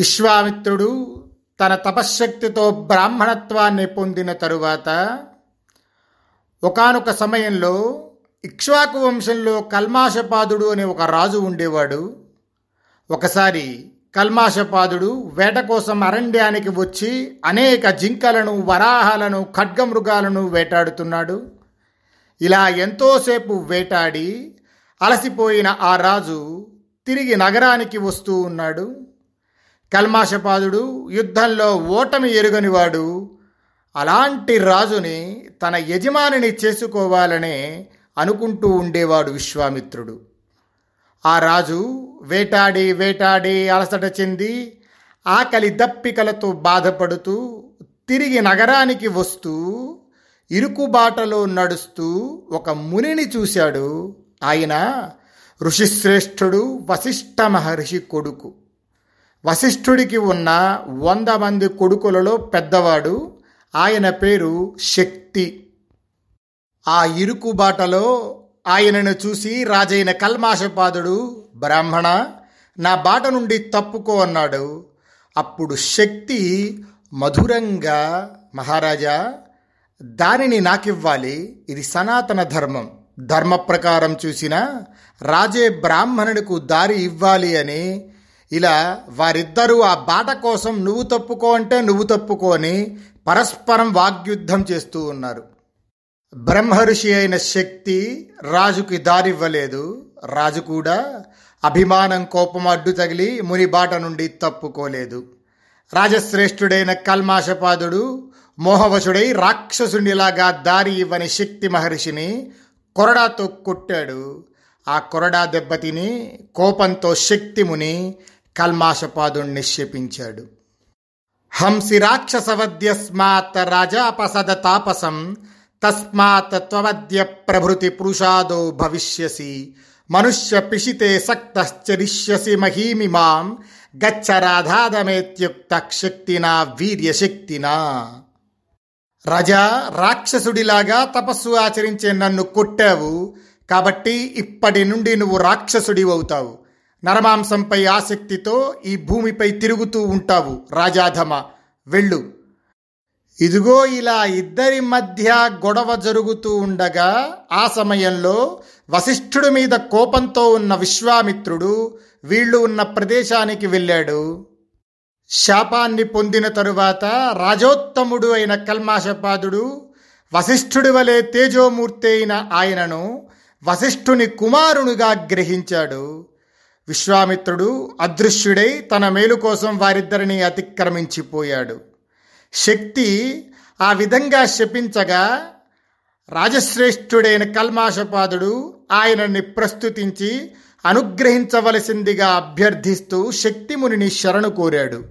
విశ్వామిత్రుడు తన తపశ్శక్తితో బ్రాహ్మణత్వాన్ని పొందిన తరువాత ఒకానొక సమయంలో ఇక్ష్వాకు వంశంలో కల్మాషపాదుడు అనే ఒక రాజు ఉండేవాడు. ఒకసారి కల్మాషపాదుడు వేట కోసం అరణ్యానికి వచ్చి అనేక జింకలను వరాహాలను ఖడ్గమృగాలను వేటాడుతున్నాడు. ఇలా ఎంతోసేపు వేటాడి అలసిపోయిన ఆ రాజు తిరిగి నగరానికి వస్తూ ఉన్నాడు. కల్మాషపాదుడు యుద్ధంలో ఓటమి ఎరుగనివాడు. అలాంటి రాజుని తన యజమానిని చేసుకోవాలనే అనుకుంటూ ఉండేవాడు విశ్వామిత్రుడు. ఆ రాజు వేటాడి వేటాడి అలసట చెంది ఆకలి దప్పికలతో బాధపడుతూ తిరిగి నగరానికి వస్తూ ఇరుకుబాటలో నడుస్తూ ఒక మునిని చూశాడు. ఆయన ఋషిశ్రేష్ఠుడు వశిష్ఠ మహర్షి కొడుకు. వశిష్ఠుడికి ఉన్న వంద మంది కొడుకులలో పెద్దవాడు ఆయన పేరు శక్తి. ఆ ఇరుకు బాటలో ఆయనను చూసి రాజైన కల్మాషపాదుడు బ్రాహ్మణ నా బాట నుండి తప్పుకో అన్నాడు. అప్పుడు శక్తి మధురంగా మహారాజా దానిని నాకివ్వాలి ఇది సనాతన ధర్మం. ధర్మ ప్రకారం చూసిన రాజే బ్రాహ్మణుడికు దారి ఇవ్వాలి అని ఇలా వారిద్దరూ ఆ బాట కోసం నువ్వు తప్పుకో అంటే నువ్వు తప్పుకొని పరస్పరం వాగ్యుద్ధం చేస్తూ ఉన్నారు. బ్రహ్మర్షి అయిన శక్తి రాజుకి దారివ్వలేదు. రాజు కూడా అభిమానం కోపం అడ్డు తగిలి ముని బాట నుండి తప్పుకోలేదు. రాజశ్రేష్ఠుడైన కల్మాషపాదుడు మోహవశుడై రాక్షసునిలాగా దారి ఇవ్వని శక్తి మహర్షిని కొరడాతో కొట్టాడు. ఆ కొరడా దెబ్బతిని కోపంతో శక్తిముని కల్మాషపాదుణ్ణి శపించాడు హంసి రాక్షసవద్యస్మాత్ రాజాపసద తాపసం తస్మాత్ త్వవద్య ప్రభృతి పురుషాదో భవిష్యసి మనుష్య పిషితే సక్తశ్చరిష్యసి మహీమిమాం గచ్చ రాధాదమేత్యుక్త శక్తినా వీర్యశక్తినా రజా రాక్షసుడిలాగా తపస్సు ఆచరించే నన్ను కొట్టావు కాబట్టి ఇప్పటి నుండి నువ్వు రాక్షసుడి అవుతావు నరమాంసంపై ఆసక్తితో ఈ భూమిపై తిరుగుతూ ఉంటావు రాజాధమ. వెళ్ళు. ఇదిగో ఇలా ఇద్దరి మధ్య గొడవ జరుగుతూ ఉండగా ఆ సమయంలో వశిష్ఠుడి మీద కోపంతో ఉన్న విశ్వామిత్రుడు వీళ్ళు ఉన్న ప్రదేశానికి వెళ్ళాడు. శాపాన్ని పొందిన తరువాత రాజోత్తముడు అయిన కల్మాషపాదుడు వశిష్ఠుడి వలె తేజోమూర్తి అయిన ఆయనను వశిష్ఠుని కుమారునిగా గ్రహించాడు. విశ్వామిత్రుడు అదృశ్యుడై తన మేలు కోసం వారిద్దరిని అతిక్రమించిపోయాడు. శక్తి ఆ విధంగా శపించగా రాజశ్రేష్ఠుడైన కల్మాషపాదుడు ఆయనని ప్రస్తుతించి అనుగ్రహించవలసిందిగా అభ్యర్థిస్తూ శక్తిమునిని శరణు కోరాడు.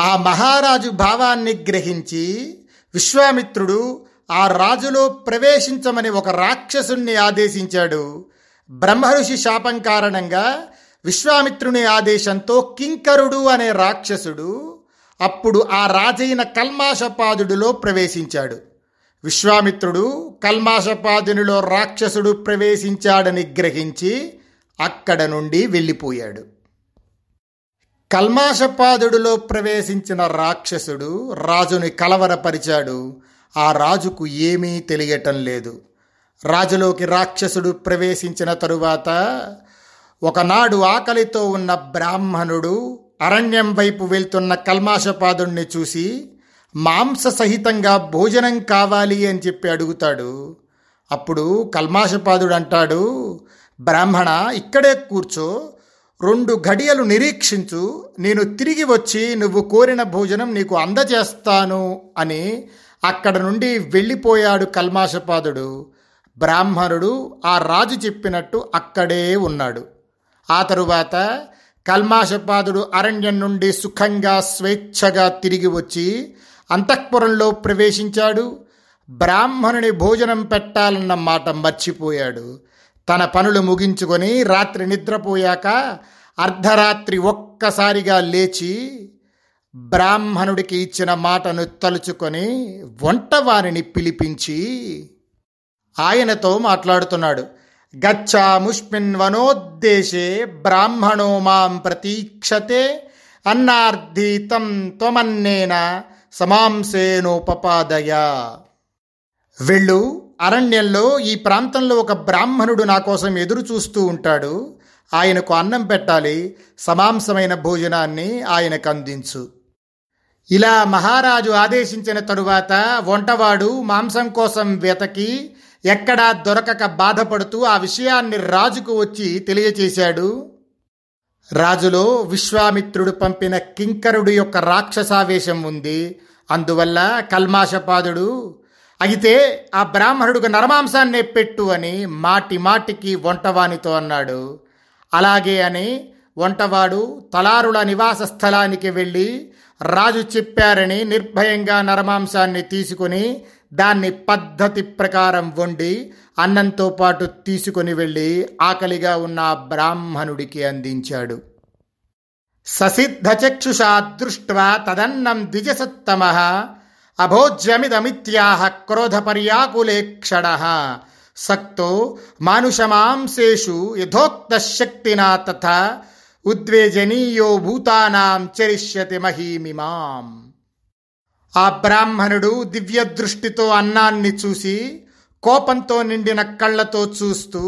ఆ మహారాజు భావాన్ని గ్రహించి విశ్వామిత్రుడు ఆ రాజులో ప్రవేశించమని ఒక రాక్షసుణ్ణి ఆదేశించాడు. బ్రహ్మఋషి శాపం కారణంగా విశ్వామిత్రుని ఆదేశంతో కింకరుడు అనే రాక్షసుడు అప్పుడు ఆ రాజైన కల్మాషపాదుడిలో ప్రవేశించాడు. విశ్వామిత్రుడు కల్మాషపాదునిలో రాక్షసుడు ప్రవేశించాడని గ్రహించి అక్కడ నుండి వెళ్ళిపోయాడు. కల్మాషపాదుడిలో ప్రవేశించిన రాక్షసుడు రాజుని కలవరపరిచాడు. ఆ రాజుకు ఏమీ తెలియటం లేదు. రాజులోకి రాక్షసుడు ప్రవేశించిన తరువాత ఒకనాడు ఆకలితో ఉన్న బ్రాహ్మణుడు అరణ్యం వైపు వెళ్తున్న కల్మాషపాదుణ్ణి చూసి మాంస సహితంగా భోజనం కావాలి అని చెప్పి అడుగుతాడు. అప్పుడు కల్మాషపాదుడు అంటాడు బ్రాహ్మణ ఇక్కడే కూర్చో రెండు ఘడియలు నిరీక్షించు నేను తిరిగి వచ్చి నువ్వు కోరిన భోజనం నీకు అందజేస్తాను అని అక్కడ నుండి వెళ్ళిపోయాడు కల్మాషపాదుడు. బ్రాహ్మణుడు ఆ రాజు చెప్పినట్టు అక్కడే ఉన్నాడు. ఆ తరువాత కల్మాషపాదుడు అరణ్యం నుండి సుఖంగా స్వేచ్ఛగా తిరిగి వచ్చి అంతఃపురంలో ప్రవేశించాడు. బ్రాహ్మణుని భోజనం పెట్టాలన్న మాట మర్చిపోయాడు. తన పనులు ముగించుకొని రాత్రి నిద్రపోయాక అర్ధరాత్రి ఒక్కసారిగా లేచి బ్రాహ్మణుడికి ఇచ్చిన మాటను తలుచుకొని వంటవారిని పిలిపించి ఆయనతో మాట్లాడుతున్నాడు. గచ్చాముష్మిన్ వనోద్దేశే బ్రాహ్మణో మాం ప్రతీక్షతే అన్నార్థీతం త్వమన్నేన సమాంసేనోపపాదయ. వెళ్ళు అరణ్యంలో ఈ ప్రాంతంలో ఒక బ్రాహ్మణుడు నా కోసం ఎదురు చూస్తూ ఉంటాడు. ఆయనకు అన్నం పెట్టాలి సమాంసమైన భోజనాన్ని ఆయనకు అందించు. ఇలా మహారాజు ఆదేశించిన తరువాత వంటవాడు మాంసం కోసం వెతకి ఎక్కడా దొరకక బాధపడుతూ ఆ విషయాన్ని రాజుకు వచ్చి తెలియచేశాడు. రాజులో విశ్వామిత్రుడు పంపిన కింకరుడు యొక్క రాక్షసావేశం ఉంది. అందువల్ల కల్మాషపాదుడు అయితే ఆ బ్రాహ్మణుడికి నరమాంసాన్నే పెట్టు అని మాటి మాటికి వంటవానితో అన్నాడు. అలాగే అని వంటవాడు తలారుల నివాస స్థలానికి వెళ్ళి రాజు చెప్పారని నిర్భయంగా నరమాంసాన్ని తీసుకొని దాన్ని పద్ధతి ప్రకారం వండి అన్నంతో పాటు తీసుకొని వెళ్ళి ఆకలిగా ఉన్న బ్రాహ్మణుడికి అందించాడు. ససిద్ధచక్షుషా దృష్ట్వా తదన్నం ద్విజసత్తమ అభోజ్యమిదమిత్యాహ క్రోధపర్యాకులే క్షణ సక్తో మానుషమాంసేషు యథోక్త శక్తినా తథా ఉద్వేజనీయో భూతానాం చరిష్యతి మహీమిమాం ఆ బ్రాహ్మణుడు దివ్య దృష్టితో అన్నాన్ని చూసి కోపంతో నిండిన కళ్ళతో చూస్తూ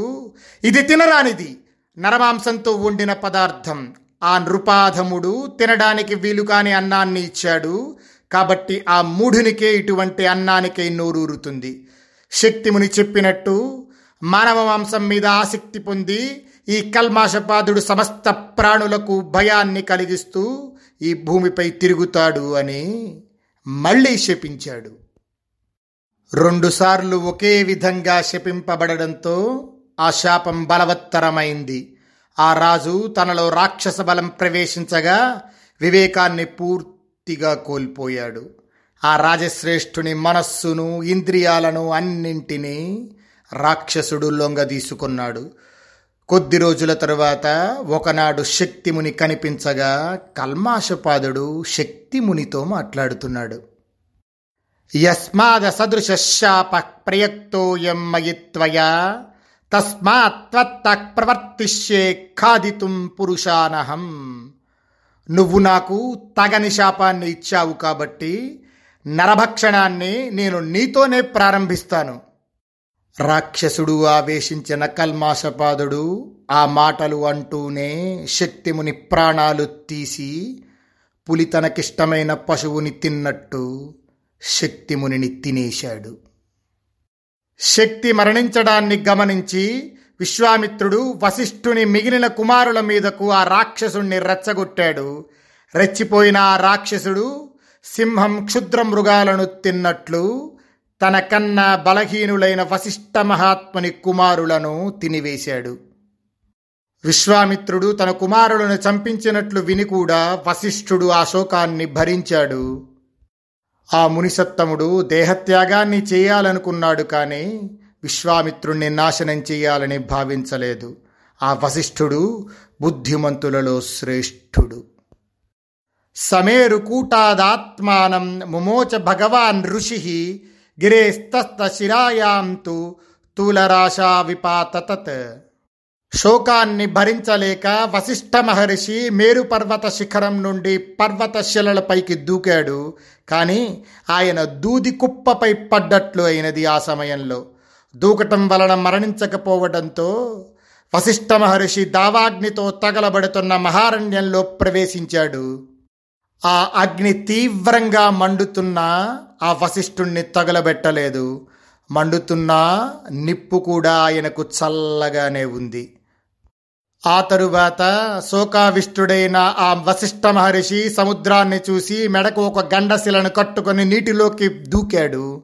ఇది తినరానిది. నరమాంసంతో వండిన పదార్థం. ఆ నృపాధముడు తినడానికి వీలు కాని అన్నాన్ని ఇచ్చాడు. కాబట్టి ఆ మూఢునికే ఇటువంటి అన్నానికే నోరూరుతుంది. శక్తిముని చెప్పినట్టు మానవ మాంసం మీద ఆసక్తి పొంది ఈ కల్మాషపాదుడు సమస్త ప్రాణులకు భయాన్ని కలిగిస్తూ ఈ భూమిపై తిరుగుతాడు అని మళ్ళీ శపించాడు. రెండుసార్లు ఒకే విధంగా శపింపబడడంతో ఆ శాపం బలవత్తరమైంది. ఆ రాజు తనలో రాక్షస బలం ప్రవేశించగా వివేకాన్ని పూర్తిగా కోల్పోయాడు. ఆ రాజశ్రేష్ఠుని మనస్సును ఇంద్రియాలను అన్నింటినీ రాక్షసుడు లొంగదీసుకున్నాడు. కొద్ది రోజుల తరువాత ఒకనాడు శక్తిముని కనిపించగా కల్మాషపాదుడు శక్తిమునితో మాట్లాడుతున్నాడు. యస్మాద సదృశ ప్రయక్తోయం మయిత్వయా తస్మాత్ ప్రవర్తిష్యే ఖాదితుం పురుషానహం. నువ్వు నాకు తగని శాపాన్ని ఇచ్చావు కాబట్టి నరభక్షణాన్ని నేను నీతోనే ప్రారంభిస్తాను. రాక్షసుడు ఆవేశించిన కల్మాషపాదుడు ఆ మాటలు అంటూనే శక్తిముని ప్రాణాలు తీసి పులి తనకిష్టమైన పశువుని తిన్నట్టు శక్తిమునిని తినేశాడు. శక్తి మరణించడాన్ని గమనించి విశ్వామిత్రుడు వశిష్ఠుని మిగిలిన కుమారుల మీదకు ఆ రాక్షసుణ్ణి రెచ్చగొట్టాడు. రెచ్చిపోయిన ఆ రాక్షసుడు సింహం క్షుద్ర మృగాలను తిన్నట్లు తనకన్నా బలహీనులైన వశిష్ఠ మహాత్ముని కుమారులను తినివేశాడు. విశ్వామిత్రుడు తన కుమారులను చంపించినట్లు విని కూడా వశిష్ఠుడు ఆ శోకాన్ని భరించాడు. ఆ మునిసత్తముడు దేహత్యాగాన్ని చేయాలనుకున్నాడు కానీ విశ్వామిత్రుణ్ణి నాశనం చేయాలని భావించలేదు. ఆ వశిష్ఠుడు బుద్ధిమంతులలో శ్రేష్ఠుడు. సమేరు కూటాదాత్మానం ముమోచ భగవాన్ ఋషి గిరేస్తస్త తు తూలరాశా విపాతతత్ శోకాన్ని భరించలేక వశిష్ఠ మహర్షి మేరుపర్వత శిఖరం నుండి పర్వత శిలలపైకి దూకాడు. కానీ ఆయన దూది కుప్పపై పడ్డట్లు అయినది ఆ సమయంలో. దూకటం వలన మరణించకపోవడంతో వశిష్ఠ మహర్షి దావాగ్నితో తగలబడుతున్న మహారణ్యంలో ప్రవేశించాడు. ఆ అగ్ని తీవ్రంగా మండుతున్నా ఆ వశిష్ఠుణ్ణి తగలబెట్టలేదు. మండుతున్నా నిప్పు కూడా ఆయనకు చల్లగానే ఉంది. ఆ తరువాత శోకావిష్ఠుడైన ఆ వశిష్ఠ మహర్షి సముద్రాన్ని చూసి మెడకు ఒక గండశిలను కట్టుకొని నీటిలోకి దూకాడు.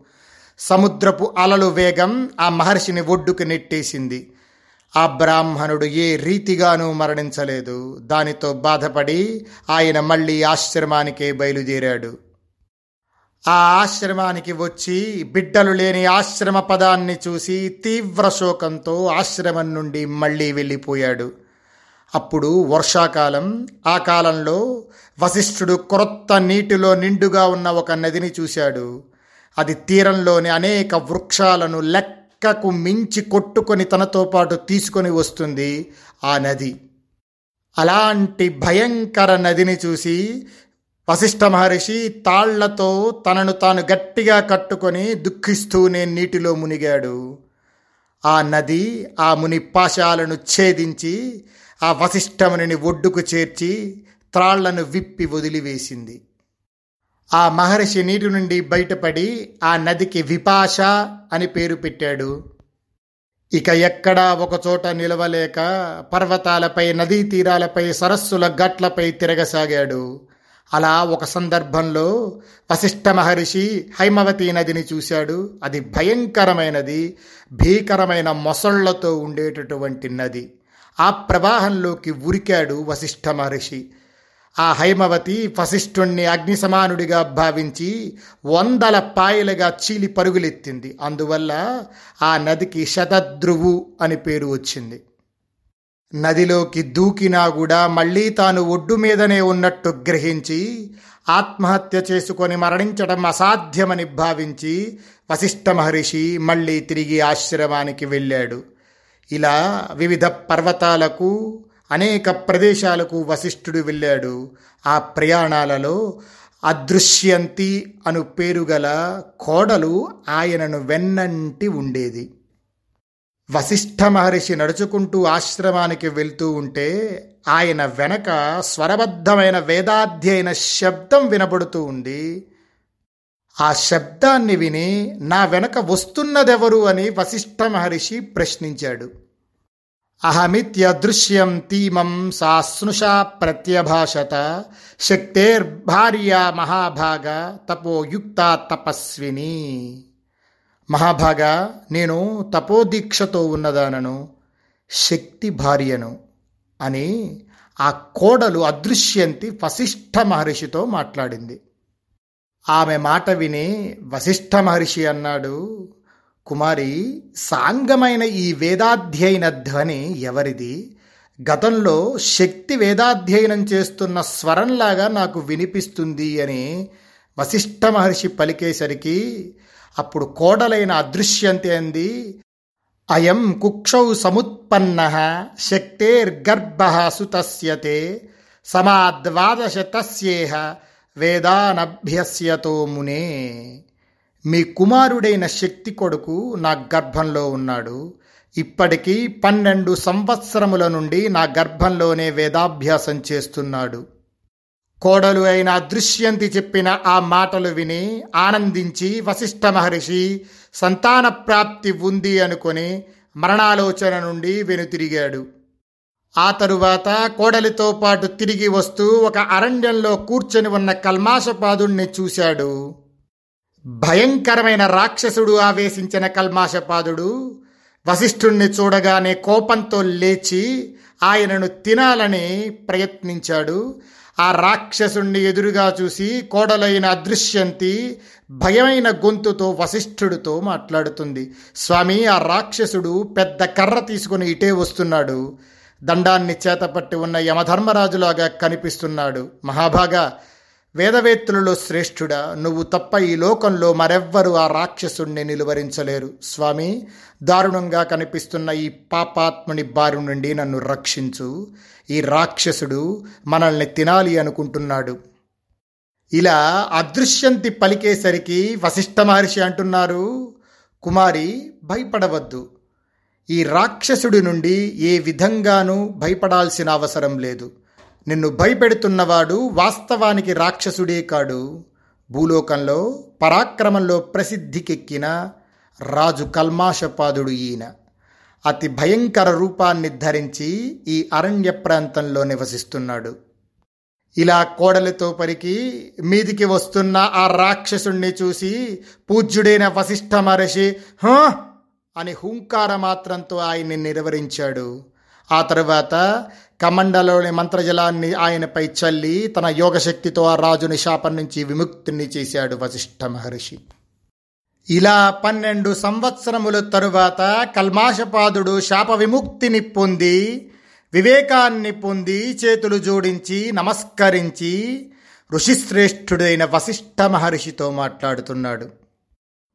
సముద్రపు అలలు వేగం ఆ మహర్షిని ఒడ్డుకు నెట్టేసింది. ఆ బ్రాహ్మణుడు ఏ రీతిగానూ మరణించలేదు. దానితో బాధపడి ఆయన మళ్ళీ ఆశ్రమానికే బయలుదేరాడు. ఆ ఆశ్రమానికి వచ్చి బిడ్డలు లేని ఆశ్రమ పదాన్ని చూసి తీవ్ర శోకంతో ఆశ్రమం నుండి మళ్ళీ వెళ్ళిపోయాడు. అప్పుడు వర్షాకాలం ఆ కాలంలో వశిష్ఠుడు క్రొత్త నీటిలో నిండుగా ఉన్న ఒక నదిని చూశాడు. అది తీరంలోని అనేక వృక్షాలను లెక్కకు మించి కొట్టుకొని తనతో పాటు తీసుకొని వస్తుంది ఆ నది. అలాంటి భయంకర నదిని చూసి వశిష్ఠ మహర్షి తాళ్ళతో తనను తాను గట్టిగా కట్టుకొని దుఃఖిస్తూనే నీటిలో మునిగాడు. ఆ నది ఆ ముని పాశాలను ఛేదించి ఆ వశిష్ఠముని ఒడ్డుకు చేర్చి త్రాళ్ళను విప్పి వదిలివేసింది. ఆ మహర్షి నీటి నుండి బయటపడి ఆ నదికి విపాష అని పేరు పెట్టాడు. ఇక ఎక్కడా ఒకచోట నిలవలేక పర్వతాలపై నదీ తీరాలపై సరస్సుల గట్లపై తిరగసాగాడు. అలా ఒక సందర్భంలో వశిష్ఠ మహర్షి హైమవతి నదిని చూశాడు. అది భయంకరమైనది భీకరమైన మొసళ్ళతో ఉండేటటువంటి నది. ఆ ప్రవాహంలోకి ఉరికాడు వశిష్ఠ మహర్షి. ఆ హైమవతి వశిష్ఠుణ్ణి అగ్ని సమానుడిగా భావించి వందల పాయలుగా చీలి పరుగులెత్తింది. అందువల్ల ఆ నదికి శతద్రువు అని పేరు వచ్చింది. నదిలోకి దూకినా కూడా మళ్ళీ తాను ఒడ్డు మీదనే ఉన్నట్టు గ్రహించి ఆత్మహత్య చేసుకొని మరణించడం అసాధ్యమని భావించి వశిష్ఠ మహర్షి మళ్ళీ తిరిగి ఆశ్రమానికి వెళ్ళాడు. ఇలా వివిధ పర్వతాలకు అనేక ప్రదేశాలకు వశిష్ఠుడు వెళ్ళాడు. ఆ ప్రయాణాలలో అదృశ్యంతి అను పేరుగల కోడలు ఆయనను వెన్నంటి ఉండేది. వశిష్ఠ మహర్షి నడుచుకుంటూ ఆశ్రమానికి వెళ్తూ ఉంటే ఆయన వెనక స్వరబద్ధమైన వేదాధ్యయన శబ్దం వినబడుతూ ఉంది. ఆ శబ్దాన్ని విని నా వెనక వస్తున్నదెవరు అని వశిష్ఠ మహర్షి ప్రశ్నించాడు. అహమిత్యదృశ్యం తీమం సాస్నుషా ప్రత్యభాషత శక్తేర్భార్య మహాభాగ తపోయుక్త తపస్విని. మహాభాగా నేను తపోదీక్షతో ఉన్నదానను శక్తి భార్యను అని ఆ కోడలు అదృశ్యంతి వశిష్ఠ మహర్షితో మాట్లాడింది. ఆమె మాట విని వశిష్ఠ మహర్షి అన్నాడు కుమారి సాంగమైన ఈ వేదాధ్యయన ధ్వని ఎవరిది? గతంలో శక్తి వేదాధ్యయనం చేస్తున్న స్వరంలాగా నాకు వినిపిస్తుంది అని వశిష్ఠ మహర్షి పలికేసరికి అప్పుడు కోడలైన అదృశ్యంతే అంది అయం కుక్షౌ సముత్పన్న శక్తేర్గర్భ సుతస్యతే సమాద్వాదశ తస్యేహ వేదానభ్యస్యతో మునే. మీ కుమారుడైన శక్తి కొడుకు నా గర్భంలో ఉన్నాడు. ఇప్పటికీ పన్నెండు సంవత్సరముల నుండి నా గర్భంలోనే వేదాభ్యాసం చేస్తున్నాడు. కోడలు అయిన దృశ్యంతి చెప్పిన ఆ మాటలు విని ఆనందించి వశిష్ఠ మహర్షి సంతాన ప్రాప్తి ఉంది అనుకొని మరణాలోచన నుండి వెనుతిరిగాడు. ఆ తరువాత కోడలితో పాటు తిరిగి వస్తూ ఒక అరణ్యంలో కూర్చొని ఉన్న కల్మాషపాదుణ్ణి చూశాడు. భయంకరమైన రాక్షసుడు ఆవేశించిన కల్మాషపాదుడు వశిష్ఠుణ్ణి చూడగానే కోపంతో లేచి ఆయనను తినాలని ప్రయత్నించాడు. ఆ రాక్షసుణ్ణి ఎదురుగా చూసి కోడలైన అదృశ్యంతి భయమైన గొంతుతో వశిష్ఠుడితో మాట్లాడుతుంది. స్వామి ఆ రాక్షసుడు పెద్ద కర్ర తీసుకుని ఇటే వస్తున్నాడు. దండాన్ని చేతపట్టి ఉన్న యమధర్మరాజులాగా కనిపిస్తున్నాడు. మహాభాగా వేదవేత్తులలో శ్రేష్ఠుడా నువ్వు తప్ప ఈ లోకంలో మరెవ్వరూ ఆ రాక్షసుణ్ణి నిలువరించలేరు. స్వామి దారుణంగా కనిపిస్తున్న ఈ పాపాత్ముని బారి నుండి నన్ను రక్షించు. ఈ రాక్షసుడు మనల్ని తినాలి అనుకుంటున్నాడు. ఇలా అదృశ్యంతి పలికేసరికి వశిష్ఠ మహర్షి అంటున్నారు కుమారి భయపడవద్దు. ఈ రాక్షసుడి నుండి ఏ విధంగానూ భయపడాల్సిన అవసరం లేదు. నిన్ను భయపెడుతున్నవాడు వాస్తవానికి రాక్షసుడే కాడు. భూలోకంలో పరాక్రమంలో ప్రసిద్ధికెక్కిన రాజు కల్మాషపాదుడు ఈయన. అతి భయంకర రూపాన్ని ధరించి ఈ అరణ్య ప్రాంతంలో నివసిస్తున్నాడు. ఇలా కోడలితో పరికి మీదికి వస్తున్న ఆ రాక్షసుణ్ణి చూసి పూజ్యుడైన వశిష్ఠ మహర్షి హ! అని హుంకార మాత్రంతో ఆయన్ని నిర్వరించాడు. ఆ తరువాత కమండలోని మంత్రజలాన్ని ఆయనపై చల్లి తన యోగశక్తితో ఆ రాజుని శాపం నుంచి విముక్తిని చేశాడు వశిష్ఠ మహర్షి. ఇలా పన్నెండు సంవత్సరముల తరువాత కల్మాషపాదుడు శాప విముక్తిని పొంది వివేకాన్ని పొంది చేతులు జోడించి నమస్కరించి ఋషిశ్రేష్ఠుడైన వశిష్ఠ మహర్షితో మాట్లాడుతున్నాడు.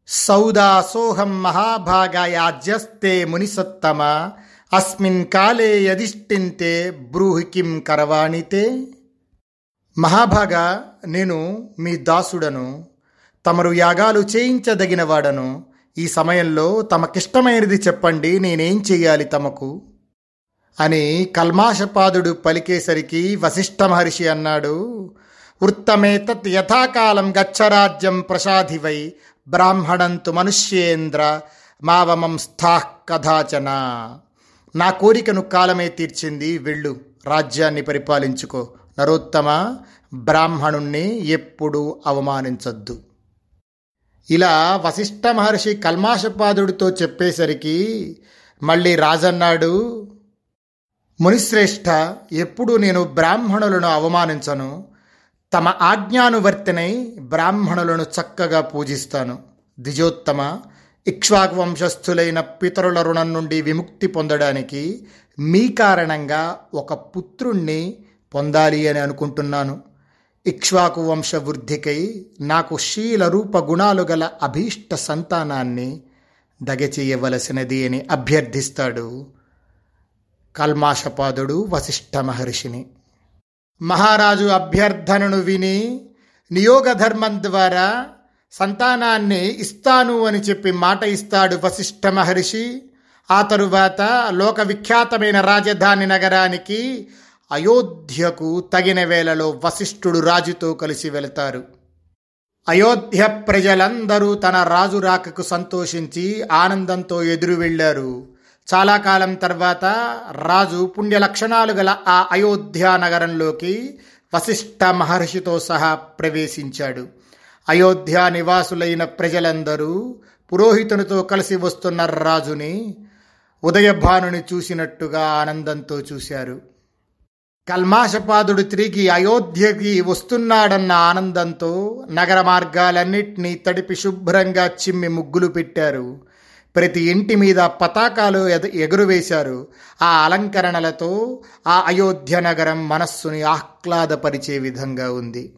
సౌదా సోహం మహాభాగాయాజ్యస్తే మునిసత్తమ అస్మిన్ కాలే యధిష్ఠింతే బ్రూహి కిం కరవాణితే? మహాభాగా నేను మీ దాసుడను తమరు యాగాలు చేయించదగినవాడను ఈ సమయంలో తమకిష్టమైనది చెప్పండి నేనేం చెయ్యాలి తమకు? అని కల్మాషపాదుడు పలికేసరికి వశిష్ఠ మహర్షి అన్నాడు వృత్తమేతత్ యథాకాలం గచ్చరాజ్యం ప్రసాదివై బ్రాహ్మణంతు మనుష్యేంద్ర మావమం స్థా కథాచన. నా కోరికను కాలమే తీర్చింది వెళ్ళు. రాజ్యాన్ని పరిపాలించుకో. నరోత్తమ బ్రాహ్మణుణ్ణి ఎప్పుడూ అవమానించొద్దు. ఇలా వశిష్ఠ మహర్షి కల్మాషపాదుడితో చెప్పేసరికి మళ్ళీ రాజన్నాడు మునిశ్రేష్ఠ ఎప్పుడు నేను బ్రాహ్మణులను అవమానించను. తమ ఆజ్ఞానువర్తినై బ్రాహ్మణులను చక్కగా పూజిస్తాను. ద్విజోత్తమ ఇక్ష్వాకు వంశస్థులైన పితరుల రుణం నుండి విముక్తి పొందడానికి మీ కారణంగా ఒక పుత్రుణ్ణి పొందాలి అని అనుకుంటున్నాను. ఇక్ష్వాకు వంశ వృద్ధికై నాకు శీల రూప గుణాలు గల అభీష్ట సంతానాన్ని దగచేయవలసినది అని అభ్యర్థిస్తాడు కల్మాషపాదుడు వశిష్ఠ మహర్షిని. మహారాజు అభ్యర్థనను విని నియోగధర్మం ద్వారా సంతానాన్ని ఇస్తాను అని చెప్పి మాట ఇస్తాడు వశిష్ఠ మహర్షి. ఆ తరువాత లోక విఖ్యాతమైన రాజధాని నగరానికి అయోధ్యకు తగిన వేళలో వశిష్ఠుడు రాజుతో కలిసి వెళతారు. అయోధ్య ప్రజలందరూ తన రాజు రాకకు సంతోషించి ఆనందంతో ఎదురు వెళ్ళారు. చాలా కాలం తర్వాత రాజు పుణ్య లక్షణాలు గల ఆ అయోధ్య నగరంలోకి వశిష్ఠ మహర్షితో సహా ప్రవేశించాడు. అయోధ్య నివాసులైన ప్రజలందరూ పురోహితునితో కలిసి వస్తున్న రాజుని ఉదయభానుని చూసినట్టుగా ఆనందంతో చూశారు. కల్మాషపాదుడు తిరిగి అయోధ్యకి వస్తున్నాడన్న ఆనందంతో నగర మార్గాలన్నింటినీ తడిపి శుభ్రంగా చిమ్మి ముగ్గులు పెట్టారు. ప్రతి ఇంటి మీద పతాకాలు ఎగురువేశారు. ఆ అలంకరణలతో ఆ అయోధ్య నగరం మనస్సుని ఆహ్లాదపరిచే విధంగా ఉంది.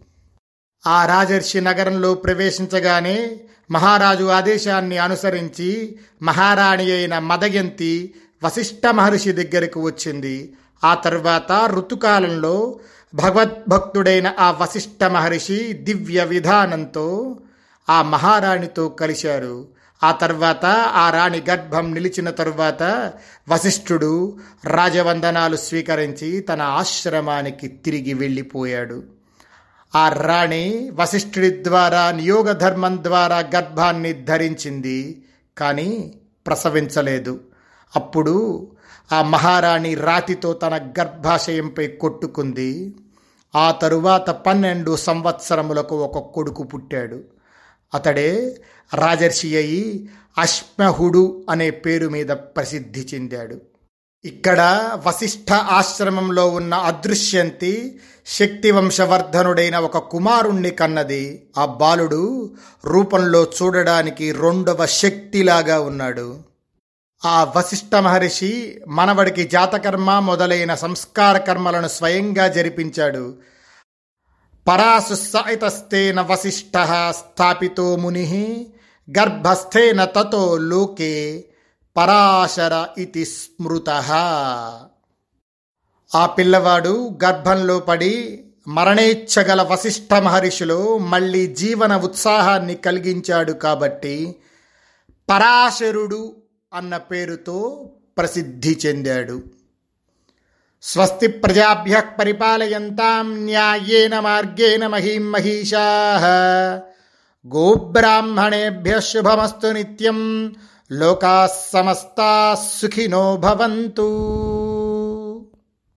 ఆ రాజర్షి నగరంలో ప్రవేశించగానే మహారాజు ఆదేశాన్ని అనుసరించి మహారాణి అయిన మదయంతి వశిష్ఠ మహర్షి దగ్గరకు వచ్చింది. ఆ తర్వాత ఋతుకాలంలో భగవద్భక్తుడైన ఆ వశిష్ఠ మహర్షి దివ్య విధానంతో ఆ మహారాణితో కలిశారు. ఆ తర్వాత ఆ రాణి గర్భం నిలిచిన తరువాత వశిష్ఠుడు రాజవందనాలు స్వీకరించి తన ఆశ్రమానికి తిరిగి వెళ్ళిపోయాడు. ఆ రాణి వశిష్ఠుడి ద్వారా నియోగ ధర్మం ద్వారా గర్భాన్ని ధరించింది కానీ ప్రసవించలేదు. అప్పుడు ఆ మహారాణి రాతితో తన గర్భాశయంపై కొట్టుకుంది. ఆ తరువాత పన్నెండు సంవత్సరములకు ఒక కొడుకు పుట్టాడు. అతడే రాజర్షి అయి అశ్మహుడు అనే పేరు మీద ప్రసిద్ధి చెందాడు. ఇక్కడ వశిష్ఠ ఆశ్రమంలో ఉన్న అదృశ్యంతి శక్తి వంశవర్ధనుడైన ఒక కుమారుణ్ణి కన్నది. ఆ బాలుడు రూపంలో చూడడానికి రెండవ శక్తిలాగా ఉన్నాడు. ఆ వశిష్ఠ మహర్షి మనవడికి జాతకర్మ మొదలైన సంస్కార కర్మలను స్వయంగా జరిపించాడు. పరాసుసైతస్తేన వశిష్ఠ స్థాపితో ముని గర్భస్థేన తతో లోకే పరాశర ఇతి స్మృత. ఆ పిల్లవాడు గర్భంలో పడి మరణేచ్ఛగల వశిష్ఠ మహర్షిలో మళ్ళీ జీవన ఉత్సాహాన్ని కలిగించాడు కాబట్టి పరాశరుడు అన్న పేరుతో ప్రసిద్ధి చెందాడు. స్వస్తి ప్రజాభ్య పరిపాలయంతాం న్యాయేన మార్గేణ మహీం మహిషా. గోబ్రాహ్మణేభ్య శుభమస్తు నిత్యం लोकाः समस्ताः सुखिनो भवन्तु।